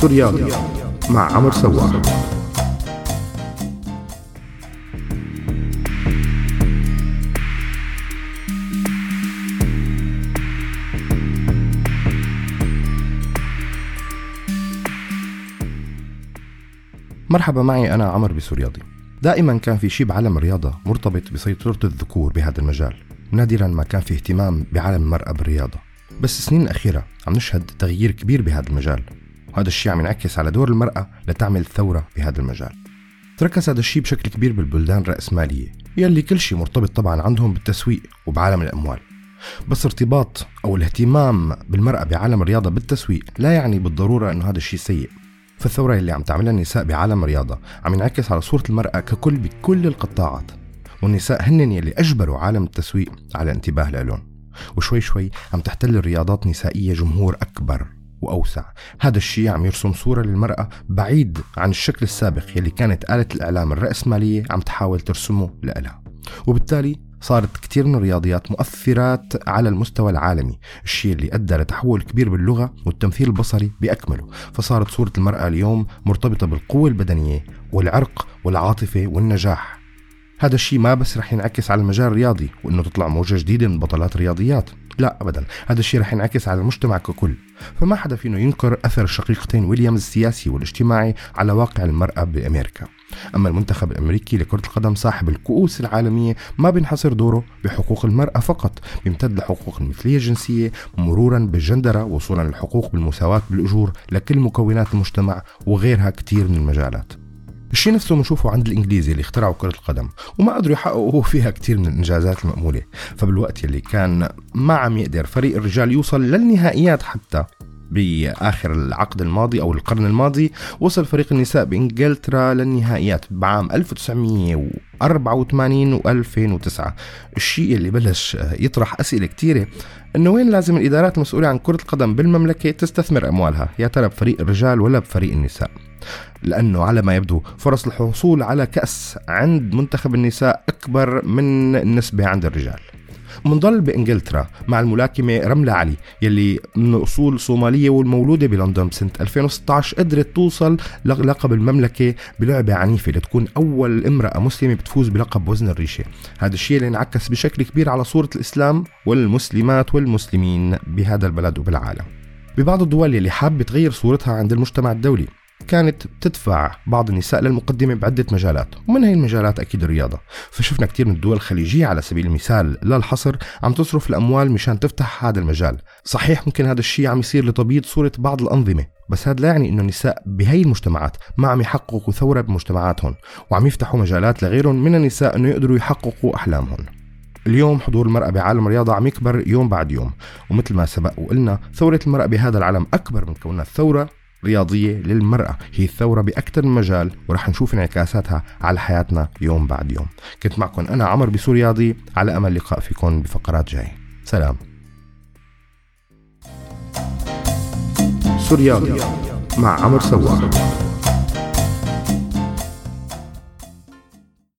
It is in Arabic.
سوريالي مع عمر سوار. مرحبا معي أنا عمر بسورياضي دائما كان في شيء بعالم الرياضة مرتبط بسيطرة الذكور بهذا المجال. نادرا ما كان في اهتمام بعالم المرأة بالرياضة. بس السنين الأخيرة عم نشهد تغيير كبير بهذا المجال. وهذا الشيء عم ينعكس على دور المرأة لتعمل ثورة بهذا المجال. تركز هذا الشيء بشكل كبير بالبلدان الرأسمالية يلي كل شيء مرتبط طبعا عندهم بالتسويق وبعالم الأموال. بس ارتباط أو الاهتمام بالمرأة بعالم الرياضة بالتسويق لا يعني بالضرورة أنه هذا الشيء سيء. فالثورة اللي عم تعملها النساء بعالم الرياضة عم ينعكس على صورة المرأة ككل بكل القطاعات. والنساء هن يلي أجبروا عالم التسويق على انتباه لهم. وشوي شوي عم تحتل الرياضات نسائية جمهور أكبر. وأوسع. هذا الشيء عم يرسم صورة للمرأة بعيد عن الشكل السابق يلي كانت آلة الإعلام الرأسمالية عم تحاول ترسمه لإلها. وبالتالي صارت كثير من الرياضيات مؤثرات على المستوى العالمي الشيء اللي أدى لتحول كبير باللغة والتمثيل البصري بأكمله. فصارت صورة المرأة اليوم مرتبطة بالقوة البدنية والعرق والعاطفة والنجاح. هذا الشيء ما بس رح ينعكس على المجال الرياضي وإنه تطلع موجة جديدة من بطلات الرياضيات لا ابدا. هذا الشيء رح ينعكس على المجتمع ككل. فما حدا فينا ينكر أثر الشقيقتين ويليامز السياسي والاجتماعي على واقع المرأة بأمريكا. أما المنتخب الأمريكي لكرة القدم صاحب الكؤوس العالمية ما بينحصر دوره بحقوق المرأة فقط بيمتد لحقوق المثلية الجنسية مرورا بالجندرة وصولا للحقوق بالمساواة بالأجور لكل مكونات المجتمع وغيرها كثير من المجالات. الشيء نفسه بنشوفه عند الإنجليزي اللي اخترعوا كرة القدم وما قدروا يحققوا فيها كثير من الإنجازات المأمولة. فبالوقت يلي كان ما عم يقدر فريق الرجال يوصل للنهائيات حتى بآخر العقد الماضي أو القرن الماضي وصل فريق النساء بإنجلترا للنهائيات بعام 1984 و2009 الشيء اللي بلش يطرح أسئلة كثيره إنه وين لازم الإدارات المسؤولة عن كرة القدم بالمملكة تستثمر أموالها؟ يا ترى بفريق الرجال ولا بفريق النساء؟ لأنه على ما يبدو فرص الحصول على كأس عند منتخب النساء أكبر من النسبة عند الرجال. منضل بإنجلترا مع الملاكمة رملة علي يلي من أصول صومالية والمولودة بلندن سنة 2016 قدرت توصل للقب المملكة بلعبة عنيفة لتكون أول امرأة مسلمة بتفوز بلقب وزن الريشة. هذا الشيء اللي انعكس بشكل كبير على صورة الإسلام والمسلمات والمسلمين بهذا البلد وبالعالم. ببعض الدول يلي حابة تغير صورتها عند المجتمع الدولي كانت تدفع بعض النساء للمقدمة بعدة مجالات ومن هي المجالات أكيد الرياضة. فشفنا كثير من الدول الخليجية على سبيل المثال لا الحصر عم تصرف الأموال مشان تفتح هذا المجال. صحيح ممكن هذا الشيء عم يصير لتبييض صورة بعض الأنظمة بس هذا لا يعني إنه النساء بهي المجتمعات ما عم يحققوا ثورة بمجتمعاتهم وعم يفتحوا مجالات لغيرهم من النساء إنه يقدروا يحققوا أحلامهم. اليوم حضور المرأة بعالم الرياضة عم يكبر يوم بعد يوم ومثل ما سبق وقلنا ثورة المرأة بهذا العالم أكبر من كونها ثورة رياضية للمرأة. هي الثورة بأكثر من مجال ورح نشوف انعكاساتها على حياتنا يوم بعد يوم. كنت معكم أنا عمر بسورياضي على أمل لقاء فيكم بفقرات جاي سلام. سورياضي مع عمر سوار